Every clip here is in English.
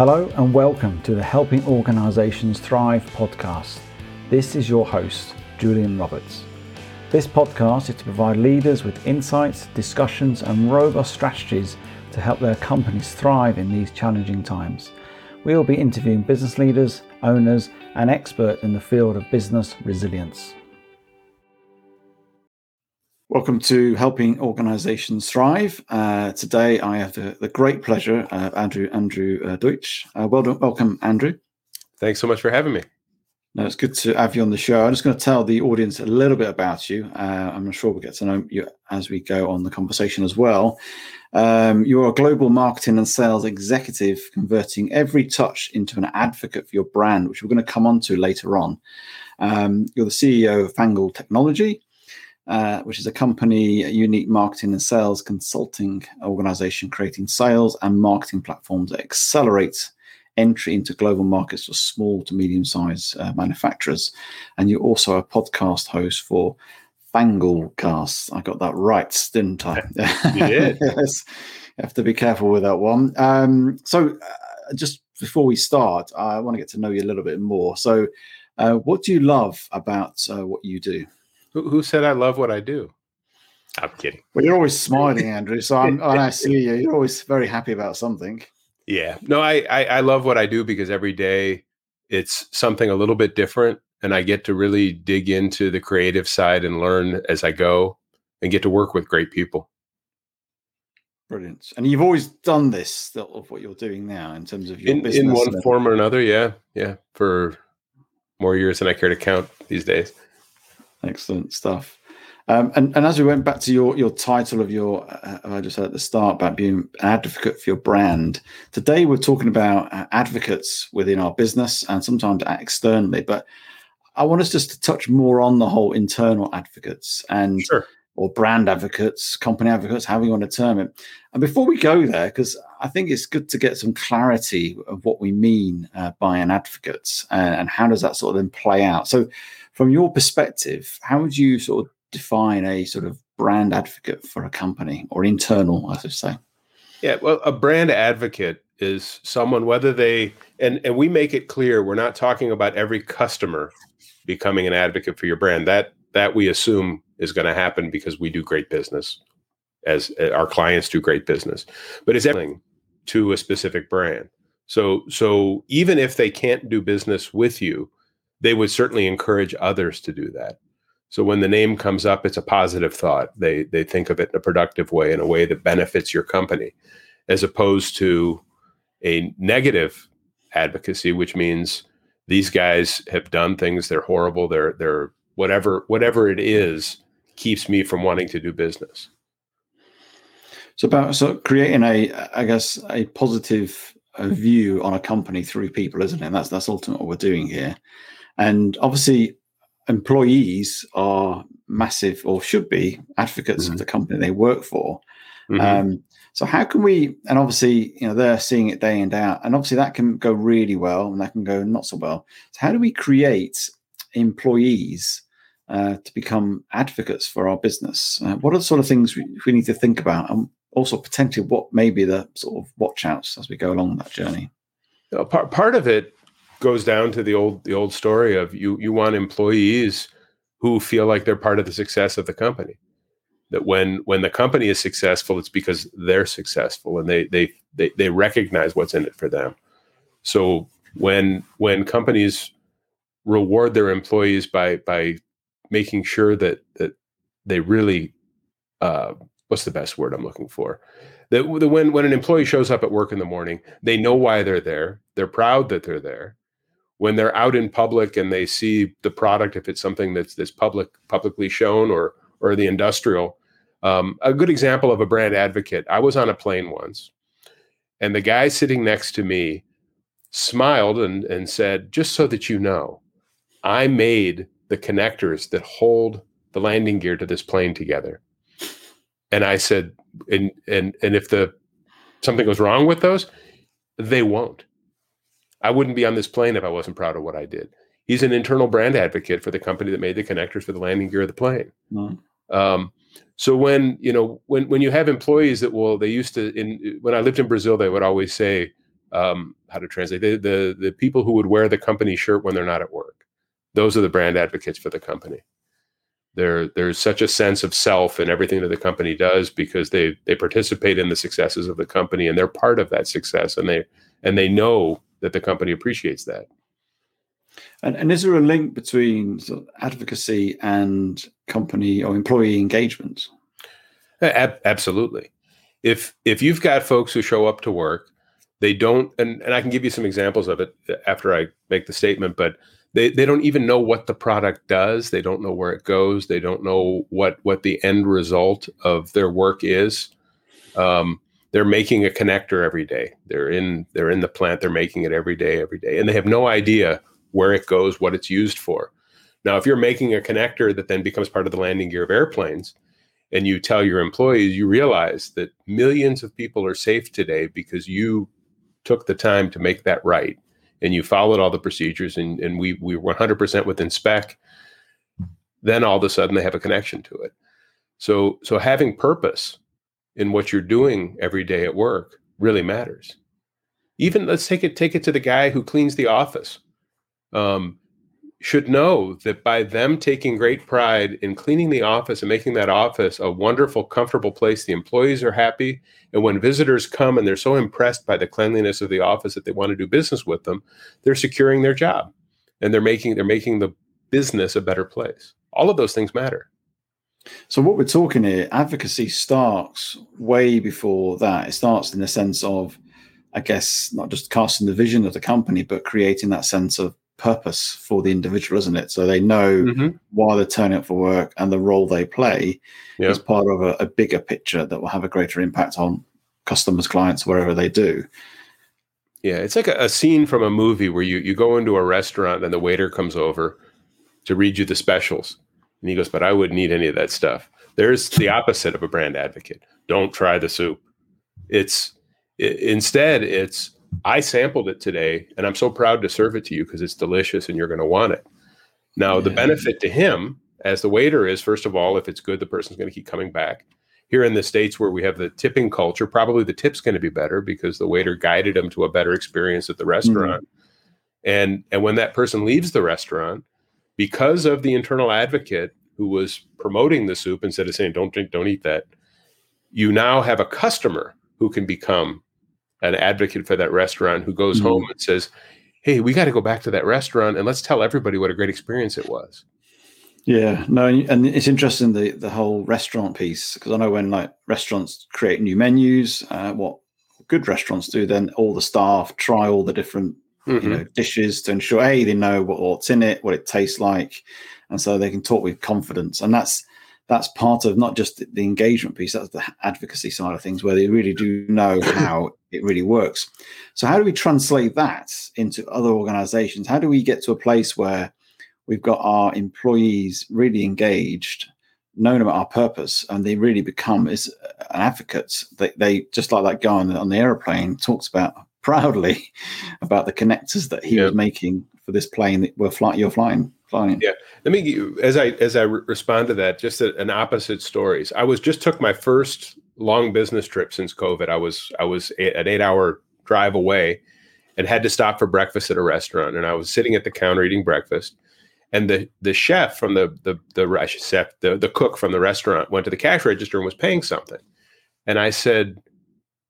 Hello and welcome to the Helping Organisations Thrive podcast. This is your host, Julian Roberts. This podcast is to provide leaders with insights, discussions, and robust strategies to help their companies thrive in these challenging times. We will be interviewing business leaders, owners, and experts in the field of business resilience. Welcome to Helping Organisations Thrive. Uh, today, I have the, the great pleasure of Andrew Andrew uh, Deutsch. Uh, well done, welcome, Andrew. Thanks so much for having me. No, it's good to have you on the show. I'm just going to tell the audience a little bit about you. Uh, I'm sure we'll get to know you as we go on the conversation as well. Um, you're a global marketing and sales executive, converting every touch into an advocate for your brand, which we're going to come on to later on. Um, you're the CEO of Fangled Technology, uh, which is a company, a unique marketing and sales consulting organization creating sales and marketing platforms that accelerate entry into global markets for small to medium sized uh, manufacturers. And you're also a podcast host for Fangled Cast. I got that right, didn't I? You did. yes. You have to be careful with that one. Um, so, uh, just before we start, I want to get to know you a little bit more. So, uh, what do you love about uh, what you do? Who, who said I love what I do? I'm kidding. Well, you're always smiling, Andrew. So I'm, when I see you, you're always very happy about something. Yeah. No, I, I I love what I do because every day it's something a little bit different, and I get to really dig into the creative side and learn as I go, and get to work with great people. Brilliant. And you've always done this of what you're doing now in terms of your In business. in one form or another, yeah, yeah, for more years than I care to count these days. Excellent stuff. Um, and, and as we went back to your, your title of your, uh, I just said at the start about being an advocate for your brand. Today we're talking about uh, advocates within our business and sometimes externally. But I want us just to touch more on the whole internal advocates and Sure. Or brand advocates, company advocates, however you want to term it. And before we go there, because I think it's good to get some clarity of what we mean uh, by an advocate and, and how does that sort of then play out. So, from your perspective, how would you sort of define a sort of brand advocate for a company or internal, I should say? Yeah, well, a brand advocate is someone whether they and and we make it clear we're not talking about every customer becoming an advocate for your brand. That that we assume is going to happen because we do great business as uh, our clients do great business. But it's everything to a specific brand. So so even if they can't do business with you, they would certainly encourage others to do that. So when the name comes up, it's a positive thought. They they think of it in a productive way, in a way that benefits your company, as opposed to a negative advocacy, which means these guys have done things they're horrible. They're they're whatever whatever it is keeps me from wanting to do business. So about so creating a, I guess, a positive view on a company through people, isn't it? And that's that's ultimately what we're doing here. And obviously, employees are massive or should be advocates Mhm. of the company they work for. Mhm. Um, so how can we? And obviously, you know, they're seeing it day in day out, and obviously that can go really well, and that can go not so well. So how do we create employees uh, to become advocates for our business? Uh, what are the sort of things we, we need to think about, and also potentially what may be the sort of watch outs as we go along that journey? You know, part part of it goes down to the old the old story of you you want employees who feel like they're part of the success of the company. That when when the company is successful, it's because they're successful and they they they, they recognize what's in it for them. So when when companies reward their employees by by making sure that that they really uh, what's the best word I'm looking for that when when an employee shows up at work in the morning, they know why they're there. They're proud that they're there. When they're out in public and they see the product, if it's something that's that's public publicly shown or or the industrial, um, a good example of a brand advocate. I was on a plane once, and the guy sitting next to me smiled and and said, "Just so that you know, I made the connectors that hold the landing gear to this plane together." And I said, and and and if the something goes wrong with those, they won't. I wouldn't be on this plane if I wasn't proud of what I did. He's an internal brand advocate for the company that made the connectors for the landing gear of the plane. Mm. Um, so when you know when when you have employees that will they used to in when I lived in Brazil they would always say um, how to translate the, the the people who would wear the company shirt when they're not at work. Those are the brand advocates for the company. There, there's such a sense of self in everything that the company does because they they participate in the successes of the company and they're part of that success and they and they know that the company appreciates that. And, and is there a link between sort of advocacy and company or employee engagement? Ab- absolutely. If if you've got folks who show up to work, they don't, and, and I can give you some examples of it after I make the statement, but they, they don't even know what the product does. They don't know where it goes. They don't know what what the end result of their work is. Um, they're making a connector every day. They're in they're in the plant. They're making it every day, every day, and they have no idea where it goes, what it's used for. Now, if you're making a connector that then becomes part of the landing gear of airplanes, and you tell your employees, you realize that millions of people are safe today because you took the time to make that right and you followed all the procedures and, and we we were 100% within spec then all of a sudden they have a connection to it. So so having purpose in what you're doing every day at work really matters. Even let's take it take it to the guy who cleans the office. Um, should know that by them taking great pride in cleaning the office and making that office a wonderful, comfortable place, the employees are happy. And when visitors come and they're so impressed by the cleanliness of the office that they want to do business with them, they're securing their job and they're making they're making the business a better place. All of those things matter. So what we're talking here, advocacy starts way before that. It starts in the sense of, I guess, not just casting the vision of the company, but creating that sense of purpose for the individual, isn't it? So they know mm-hmm. why they're turning up for work and the role they play yeah. is part of a, a, bigger picture that will have a greater impact on customers, clients, wherever they do. Yeah, it's like a, a scene from a movie where you you go into a restaurant and the waiter comes over to read you the specials, and he goes, "But I wouldn't eat any of that stuff." There's the opposite of a brand advocate. Don't try the soup. It's it, instead it's I sampled it today and I'm so proud to serve it to you because it's delicious and you're going to want it. Now, yeah. the benefit to him as the waiter is, first of all, if it's good, the person's going to keep coming back. Here in the States where we have the tipping culture, probably the tip's going to be better because the waiter guided him to a better experience at the restaurant. Mm-hmm. And, and when that person leaves the restaurant, because of the internal advocate who was promoting the soup instead of saying, don't drink, don't eat that, you now have a customer who can become an advocate for that restaurant who goes mm-hmm. home and says, "Hey, we got to go back to that restaurant and let's tell everybody what a great experience it was." Yeah, no, and it's interesting the the whole restaurant piece because I know when like restaurants create new menus, uh, what good restaurants do, then all the staff try all the different mm-hmm. you know dishes to ensure hey they know what, what's in it, what it tastes like, and so they can talk with confidence, and that's that's part of not just the engagement piece, that's the advocacy side of things, where they really do know how it really works. So, how do we translate that into other organizations? How do we get to a place where we've got our employees really engaged, known about our purpose, and they really become as uh, an advocate? They, they just like that guy on the, on the airplane talks about proudly about the connectors that he was making for this plane that we're flying, you're flying Fine. Yeah. Let me as I as I re- respond to that, just a, an opposite stories. I was just took my first long business trip since COVID. I was I was a, an eight hour drive away, and had to stop for breakfast at a restaurant. And I was sitting at the counter eating breakfast, and the the chef from the the the chef the the cook from the restaurant went to the cash register and was paying something, and I said,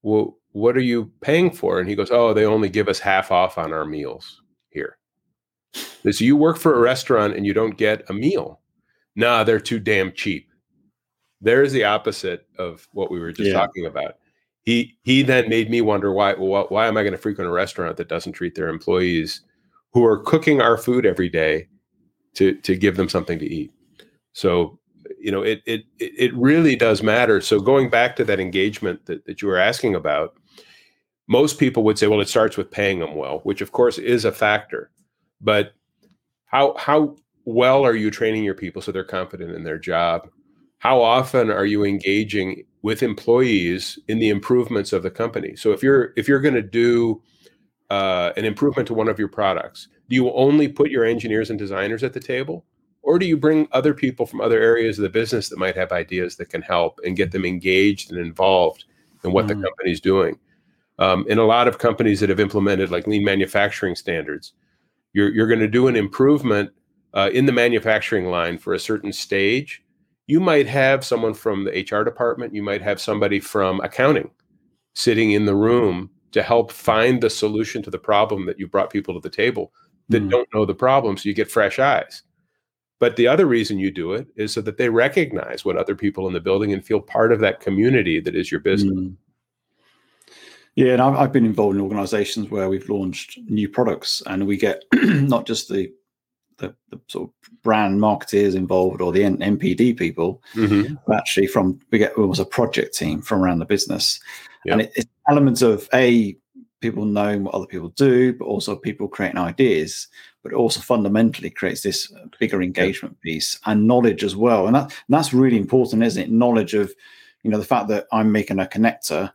"Well, what are you paying for?" And he goes, "Oh, they only give us half off on our meals here." So you work for a restaurant and you don't get a meal. Nah, they're too damn cheap. There's the opposite of what we were just yeah. talking about. He he then made me wonder why well, why am I going to frequent a restaurant that doesn't treat their employees who are cooking our food every day to to give them something to eat. So you know it it it really does matter. So going back to that engagement that, that you were asking about, most people would say, well, it starts with paying them well, which of course is a factor. But how how well are you training your people so they're confident in their job? How often are you engaging with employees in the improvements of the company? So if you're if you're going to do uh, an improvement to one of your products, do you only put your engineers and designers at the table, or do you bring other people from other areas of the business that might have ideas that can help and get them engaged and involved in what mm. the company's doing? Um, in a lot of companies that have implemented like lean manufacturing standards, you're you're going to do an improvement uh, in the manufacturing line for a certain stage. You might have someone from the HR department. You might have somebody from accounting sitting in the room to help find the solution to the problem that you brought people to the table that mm. don't know the problem, so you get fresh eyes. But the other reason you do it is so that they recognize what other people in the building and feel part of that community that is your business. Mm. Yeah, and I've, I've been involved in organisations where we've launched new products, and we get not just the, the, the sort of brand marketeers involved or the N- NPD people, mm-hmm. but actually from we get almost a project team from around the business, and it, it's elements of a people knowing what other people do, but also people creating ideas. But also fundamentally creates this bigger engagement piece and knowledge as well, and that and that's really important, isn't it? Knowledge of, you know, the fact that I'm making a connector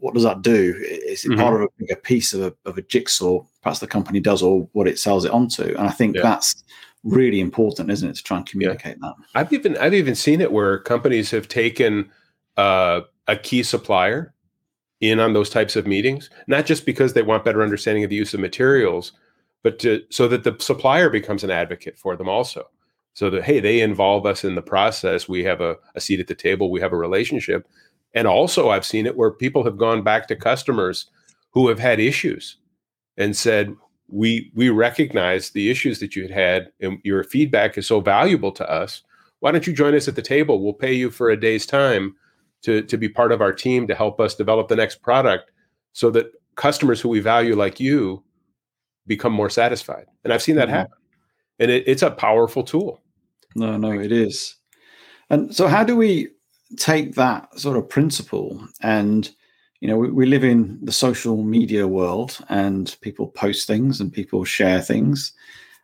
what does that do? Is it mm-hmm. part of a bigger piece of a, of a jigsaw, perhaps the company does, or what it sells it onto? And I think yeah. that's really important, isn't it, to try and communicate yeah. that? I've even I've even seen it where companies have taken uh, a key supplier in on those types of meetings, not just because they want better understanding of the use of materials, but to so that the supplier becomes an advocate for them also. So that hey, they involve us in the process. We have a, a seat at the table. We have a relationship and also, I've seen it where people have gone back to customers who have had issues and said, "We we recognize the issues that you had had, and your feedback is so valuable to us. Why don't you join us at the table? We'll pay you for a day's time to to be part of our team to help us develop the next product, so that customers who we value like you become more satisfied." And I've seen that mm-hmm. happen, and it, it's a powerful tool. No, no, it is. And so, how do we take that sort of principle and you know we, we, live in the social media world and people post things and people share things.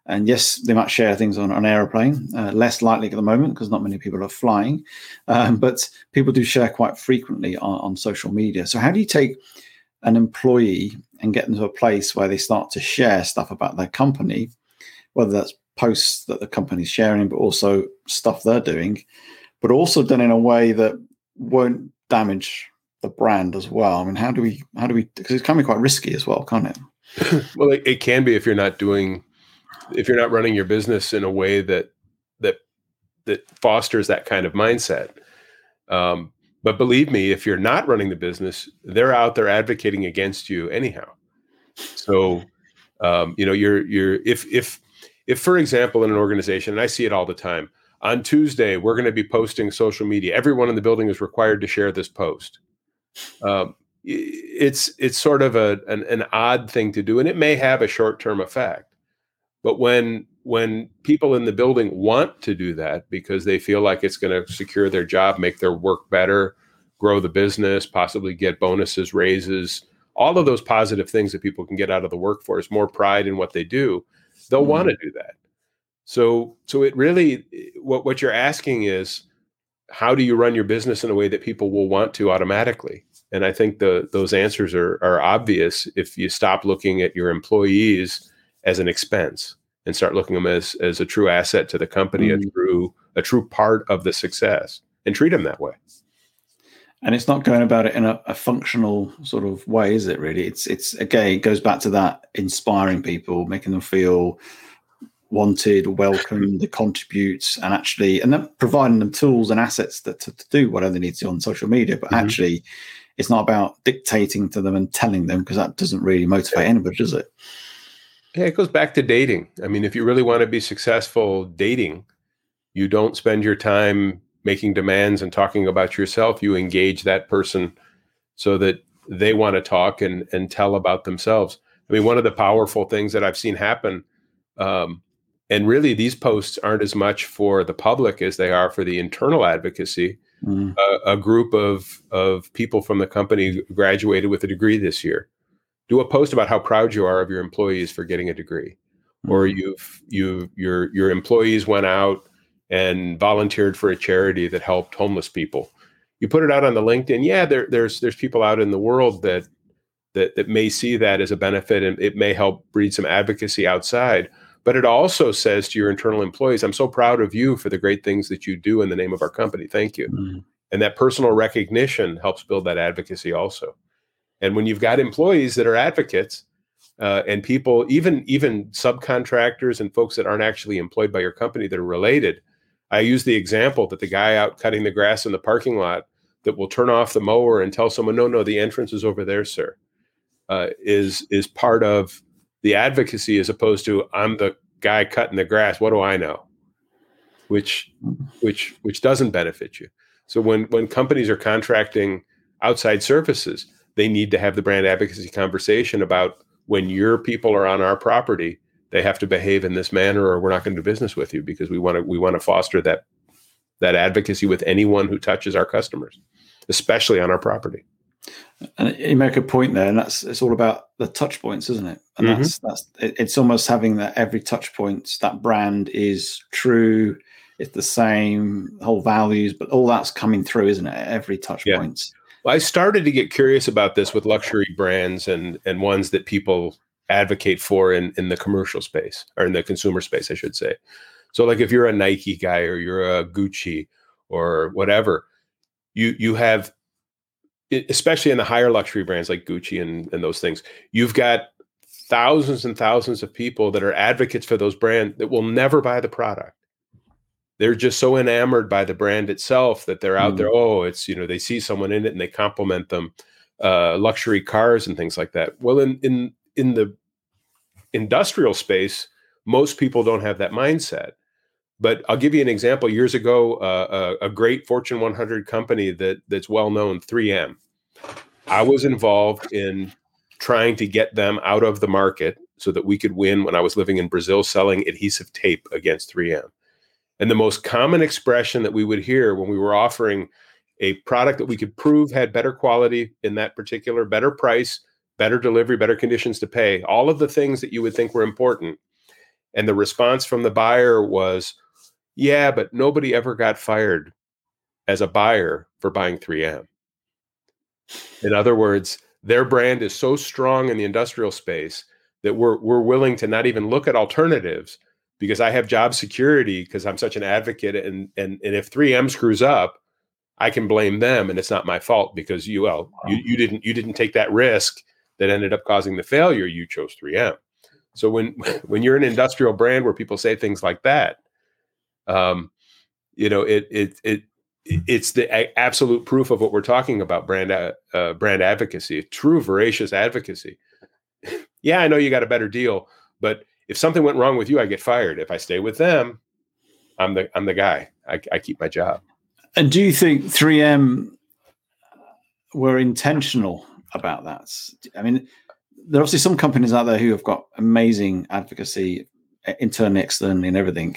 And yes they might share things on an aeroplane uh, less likely at the moment because not many people are flying um, but people do share quite frequently on, on social media. So how do you take an employee and get them to a place where they start to share stuff about their company whether that's posts that the company's sharing but also stuff they're doing but also done in a way that won't damage the brand as well. I mean, how do we, how do we, because it can be quite risky as well, can't it? well, it, it, can be if you're not doing, if you're not running your business in a way that, that, that fosters that kind of mindset. Um, but believe me, if you're not running the business, they're out there advocating against you anyhow. So, um, you know, you're, you're, if, if, if, for example, in an organization, and I see it all the time, on Tuesday, we're going to be posting social media. Everyone in the building is required to share this post. Um, it's it's sort of a an, an odd thing to do, and it may have a short term effect. But when when people in the building want to do that because they feel like it's going to secure their job, make their work better, grow the business, possibly get bonuses, raises, all of those positive things that people can get out of the workforce, more pride in what they do, they'll mm-hmm. want to do that. So so it really what what you're asking is how do you run your business in a way that people will want to automatically? And I think the those answers are are obvious if you stop looking at your employees as an expense and start looking at them as as a true asset to the company, mm. a true a true part of the success, and treat them that way. And it's not going about it in a, a functional sort of way, is it? Really, it's it's again it goes back to that inspiring people, making them feel wanted, welcomed, they contribute, and actually, and then providing them tools and assets that to, to do whatever they need to on social media. But mm-hmm. actually, it's not about dictating to them and telling them because that doesn't really motivate anybody, does it? Yeah, it goes back to dating. I mean, if you really want to be successful dating, you don't spend your time making demands and talking about yourself. You engage that person so that they want to talk and and tell about themselves. I mean, one of the powerful things that I've seen happen um, and really these posts aren't as much for the public as they are for the internal advocacy. Mm. a group of of people from the company graduated with a degree this year. Do a post about how proud you are of your employees for getting a degree. Mm. or you've you your your employees went out and volunteered for a charity that helped homeless people. You put it out on the linkedin. Yeah there, there's there's people out in the world that that that may see that as a benefit and it may help breed some advocacy outside but it also says to your internal employees, I'm so proud of you for the great things that you do in the name of our company. Thank you. Mm-hmm. And that personal recognition helps build that advocacy also. And when you've got employees that are advocates uh, and people, even even subcontractors and folks that aren't actually employed by your company that are related, I use the example that the guy out cutting the grass in the parking lot that will turn off the mower and tell someone, "No, no, the entrance is over there, sir," uh, is is part of the advocacy as opposed to I'm the guy cutting the grass. What do I know? Which which which doesn't benefit you. So when when companies are contracting outside services, they need to have the brand advocacy conversation about when your people are on our property, they have to behave in this manner or we're not going to do business with you because we want to we want to foster that that advocacy with anyone who touches our customers, especially on our property. And you make a point there, and that's it's all about the touch points, isn't it? And mm-hmm. that's that's it, it's almost having that every touch point, that brand is true, it's the same, whole values, but all that's coming through, isn't it? Every touch yeah. points. Well, I started to get curious about this with luxury brands and and ones that people advocate for in in the commercial space or in the consumer space, I should say. So, like if you're a Nike guy or you're a Gucci or whatever, you you have, especially in the higher luxury brands like Gucci and and those things, you've got thousands and thousands of people that are advocates for those brands that will never buy the product they're just so enamored by the brand itself that they're out mm. there. Oh, it's you know they see someone in it and they compliment them. Uh, luxury cars and things like that. Well, in in in the industrial space, most people don't have that mindset. But I'll give you an example. Years ago, uh, a, a great Fortune 100 company that that's well known, 3M. I was involved in trying to get them out of the market so that we could win when I was living in Brazil selling adhesive tape against 3M. And the most common expression that we would hear when we were offering a product that we could prove had better quality in that particular, better price, better delivery, better conditions to pay, all of the things that you would think were important. And the response from the buyer was, yeah, but nobody ever got fired as a buyer for buying 3M. In other words, their brand is so strong in the industrial space that we're, we're willing to not even look at alternatives because I have job security because I'm such an advocate. And and and if 3M screws up, I can blame them, and it's not my fault because you well you, you didn't you didn't take that risk that ended up causing the failure. You chose 3M. So when when you're an industrial brand where people say things like that, um, you know it it it it's the absolute proof of what we're talking about brand uh, brand advocacy, true voracious advocacy. yeah, I know you got a better deal, but if something went wrong with you, I get fired. If I stay with them, I'm the I'm the guy. I, I keep my job. And do you think 3M were intentional about that? I mean, there are obviously some companies out there who have got amazing advocacy internally, externally, and everything.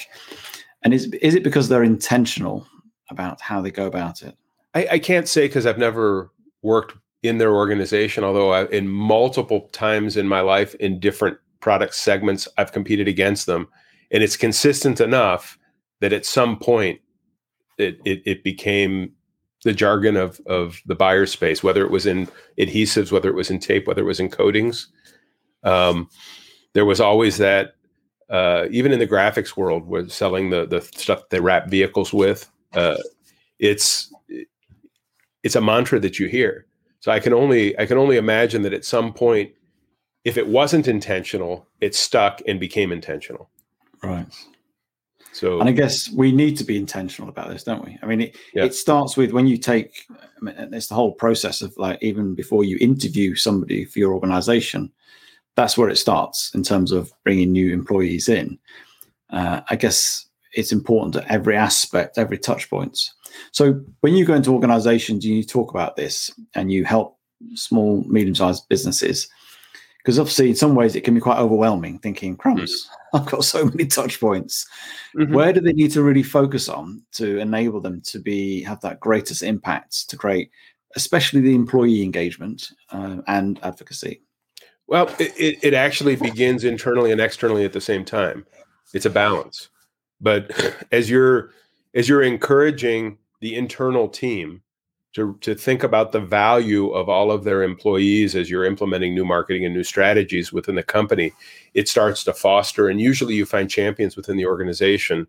And is is it because they're intentional about how they go about it? I, I can't say because I've never worked in their organization, although I, in multiple times in my life in different product segments I've competed against them, and it's consistent enough that at some point it it, it became the jargon of of the buyer space, whether it was in adhesives, whether it was in tape, whether it was in coatings. Um, there was always that, uh, even in the graphics world, was selling the the stuff they wrap vehicles with. Uh, it's it's a mantra that you hear. So I can only I can only imagine that at some point if it wasn't intentional, it stuck and became intentional. Right. So, and I guess we need to be intentional about this, don't we? I mean, it, yeah. it starts with when you take, I mean, it's the whole process of like, even before you interview somebody for your organization, that's where it starts in terms of bringing new employees in. Uh, I guess it's important at every aspect, every touch points. So when you go into organizations, you talk about this and you help small, medium sized businesses because obviously in some ways it can be quite overwhelming thinking crumbs mm-hmm. i've got so many touch points mm-hmm. where do they need to really focus on to enable them to be have that greatest impact to create especially the employee engagement uh, and advocacy well it, it actually begins internally and externally at the same time it's a balance but as you're as you're encouraging the internal team to, to think about the value of all of their employees as you're implementing new marketing and new strategies within the company, it starts to foster. And usually you find champions within the organization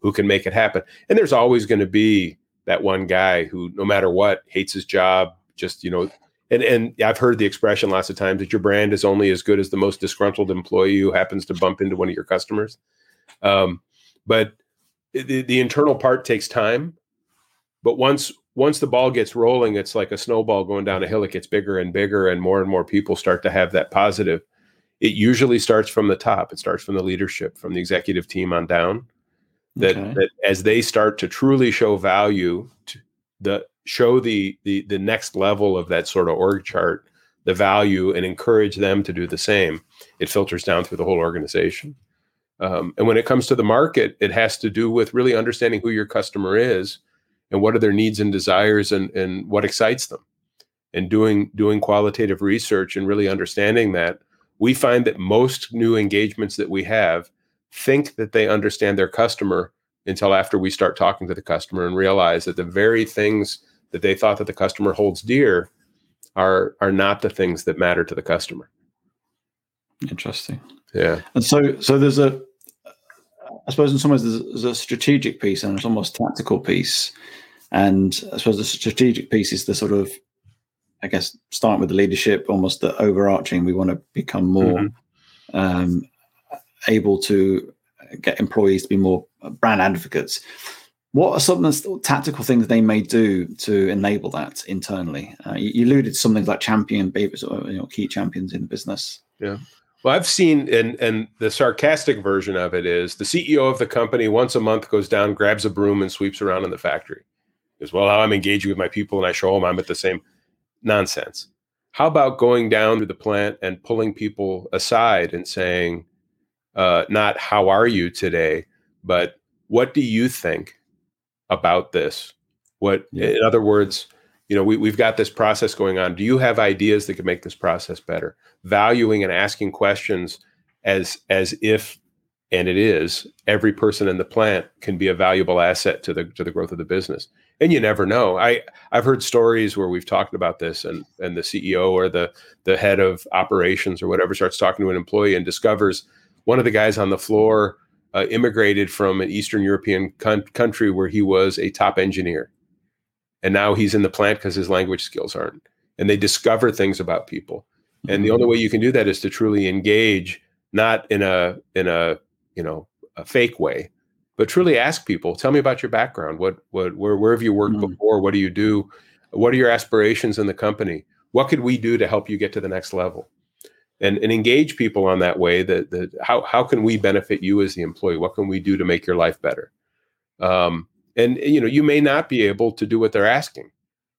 who can make it happen. And there's always going to be that one guy who, no matter what, hates his job, just, you know, and and I've heard the expression lots of times that your brand is only as good as the most disgruntled employee who happens to bump into one of your customers. Um, but the, the internal part takes time. But once once the ball gets rolling, it's like a snowball going down a hill. It gets bigger and bigger, and more and more people start to have that positive. It usually starts from the top. It starts from the leadership, from the executive team on down. That, okay. that as they start to truly show value, to the show the the the next level of that sort of org chart, the value, and encourage them to do the same. It filters down through the whole organization. Um, and when it comes to the market, it has to do with really understanding who your customer is and what are their needs and desires and, and what excites them and doing doing qualitative research and really understanding that we find that most new engagements that we have think that they understand their customer until after we start talking to the customer and realize that the very things that they thought that the customer holds dear are are not the things that matter to the customer interesting yeah and so so there's a i suppose in some ways there's, there's a strategic piece and it's almost tactical piece and I suppose the strategic piece is the sort of, I guess, starting with the leadership, almost the overarching. We want to become more mm-hmm. um, able to get employees to be more brand advocates. What are some of the tactical things they may do to enable that internally? Uh, you, you, alluded to something like champion babies or you know, key champions in the business. Yeah. Well, I've seen, and and the sarcastic version of it is the CEO of the company once a month goes down, grabs a broom, and sweeps around in the factory as well how I'm engaging with my people and I show them I'm at the same nonsense. How about going down to the plant and pulling people aside and saying, uh, not how are you today, but what do you think about this? What, yeah. in other words, you know, we, we've got this process going on. Do you have ideas that could make this process better? Valuing and asking questions as as if and it is every person in the plant can be a valuable asset to the to the growth of the business and you never know i i've heard stories where we've talked about this and and the ceo or the the head of operations or whatever starts talking to an employee and discovers one of the guys on the floor uh, immigrated from an eastern european con- country where he was a top engineer. And now he's in the plant because his language skills aren't. And they discover things about people. And mm-hmm. the only way you can do that is to truly engage not in a in a you know a fake way but truly ask people tell me about your background. What what where, where have you worked mm. before? What do you do? What are your aspirations in the company? What could we do to help you get to the next level and, and engage people on that way that, that how, how can we benefit you as the employee what can we do to make your life better um, and you know you may not be able to do what they're asking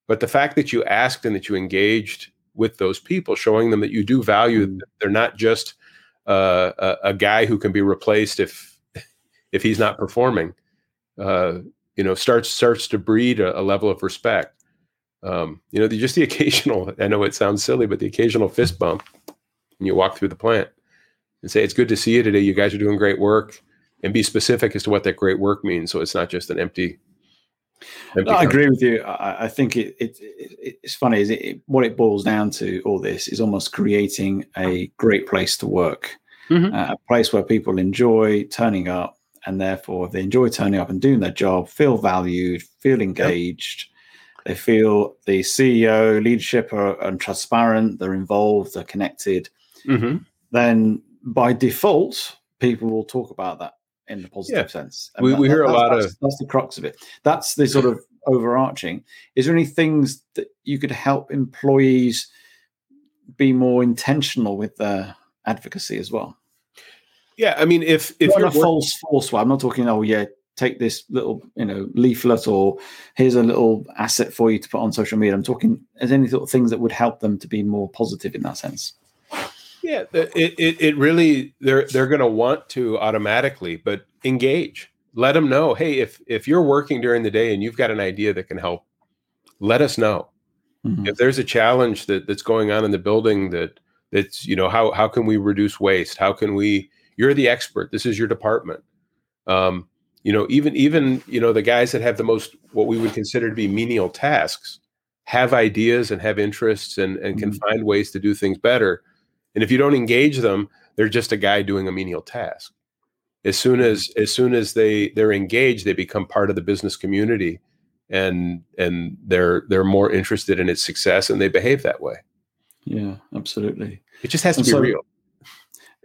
but the fact that you asked and that you engaged with those people showing them that you do value mm. they're not just uh, a, a, guy who can be replaced if if he's not performing. Uh, you know, starts starts to breed a, a level of respect. Um, you know, the, just the occasional. I know it sounds silly, but the occasional fist bump when you walk through the plant and say, "It's good to see you today. You guys are doing great work." And be specific as to what that great work means, so it's not just an empty no, I agree with you. I, I think it, it, it, it's funny. Is it, what it boils down to? All this is almost creating a great place to work, mm-hmm. uh, a place where people enjoy turning up, and therefore they enjoy turning up and doing their job, feel valued, feel engaged. Yep. They feel the CEO leadership are, are, transparent. They're involved. They're connected. Mm-hmm. Then by default, people will talk about that in the positive yeah. sense. And we, we that, hear a lot that's, of that's the crux of it. That's the sort of overarching. Is there any things that you could help employees be more intentional with their advocacy as well? Yeah, I mean, if if you're a work- false false I'm not talking. Oh yeah, take this little you know leaflet or here's a little asset for you to put on social media. I'm talking as any sort of things that would help them to be more positive in that sense. Yeah, it, it, it really they're they're going to want to automatically, but engage. Let them know, hey, if if you're working during the day and you've got an idea that can help, let us know. Mm-hmm. If there's a challenge that that's going on in the building that that's you know how how can we reduce waste? How can we? You're the expert. This is your department. Um, you know, even even you know the guys that have the most what we would consider to be menial tasks have ideas and have interests and and can mm-hmm. find ways to do things better and if you don't engage them, they're just a guy doing a menial task. As soon mm-hmm. as as soon as they they're engaged, they become part of the business community, and and they're they're more interested in its success and they behave that way. Yeah, absolutely. It just has to And be so- real.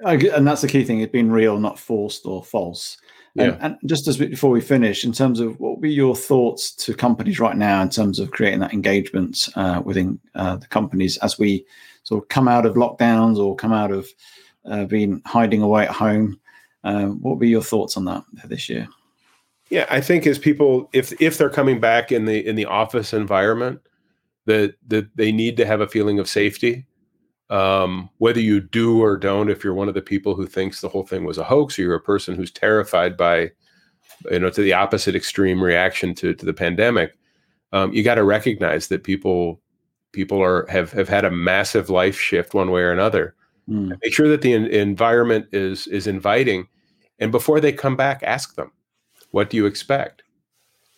I and that's the key thing. it being real, not forced or false. And, Yeah. and just as we, before we finish, in terms of what would be your thoughts to companies right now in terms of creating that engagement uh, within uh, the companies as we sort of come out of lockdowns or come out of uh, being hiding away at home? Um, what would be your thoughts on that this year? Yeah, I think as people, if if they're coming back in the in the office environment, that that they need to have a feeling of safety. Um, whether you do or don't, if you're one of the people who thinks the whole thing was a hoax, or you're a person who's terrified by, you know, to the opposite extreme reaction to to the pandemic, um, you got to recognize that people people are have have had a massive life shift one way or another. Mm, make sure that the en- environment is is inviting and before they come back ask them what do you expect?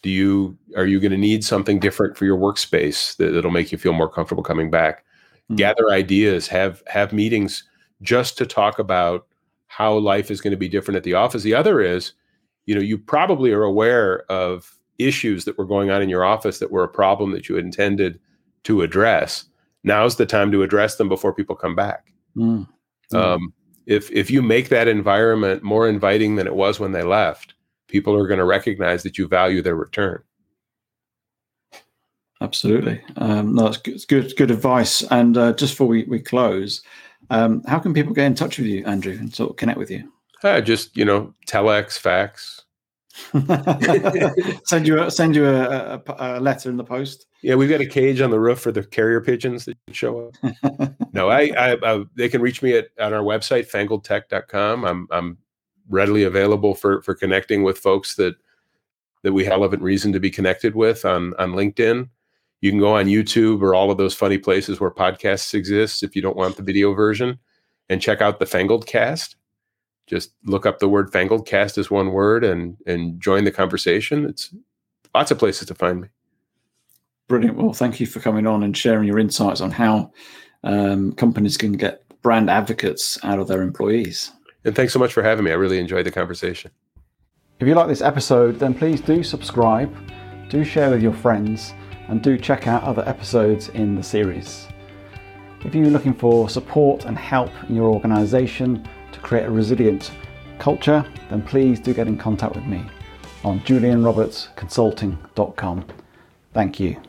Do you are you going to need something different for your workspace that, that'll make you feel more comfortable coming back Mm. gather ideas have have meetings just to talk about how life is going to be different at the office the other is you know you probably are aware of issues that were going on in your office that were a problem that you had intended to address now's the time to address them before people come back mm, mm. um, if if you make that environment more inviting than it was when they left, people are going to recognize that you value their return. Absolutely. Um, no, it's good, it's good, good advice. And uh, just before we, we close, um, how can people get in touch with you, Andrew, and sort of connect with you? Uh, just you know, telex, fax. send you a, send you a, a, a letter in the post. Yeah, we've got a cage on the roof for the carrier pigeons that show up. no, I, I, I they can reach me at on our website fangledtech.com. I'm I'm readily available for for connecting with folks that that we have relevant reason to be connected with on on LinkedIn. You can go on YouTube or all of those funny places where podcasts exist if you don't want the video version, and check out the Fangled Cast. Just look up the word Fangled Cast as one word and and join the conversation. It's lots of places to find me. Brilliant. Well, thank you for coming on and sharing your insights on how um, companies can get brand advocates out of their employees. And thanks so much for having me. I really enjoyed the conversation. If you like this episode, then please do subscribe, do share with your friends, and do check out other episodes in the series. If you're looking for support and help in your organization to create a resilient culture, then please do get in contact with me on julianrobertsconsulting.com. Thank you.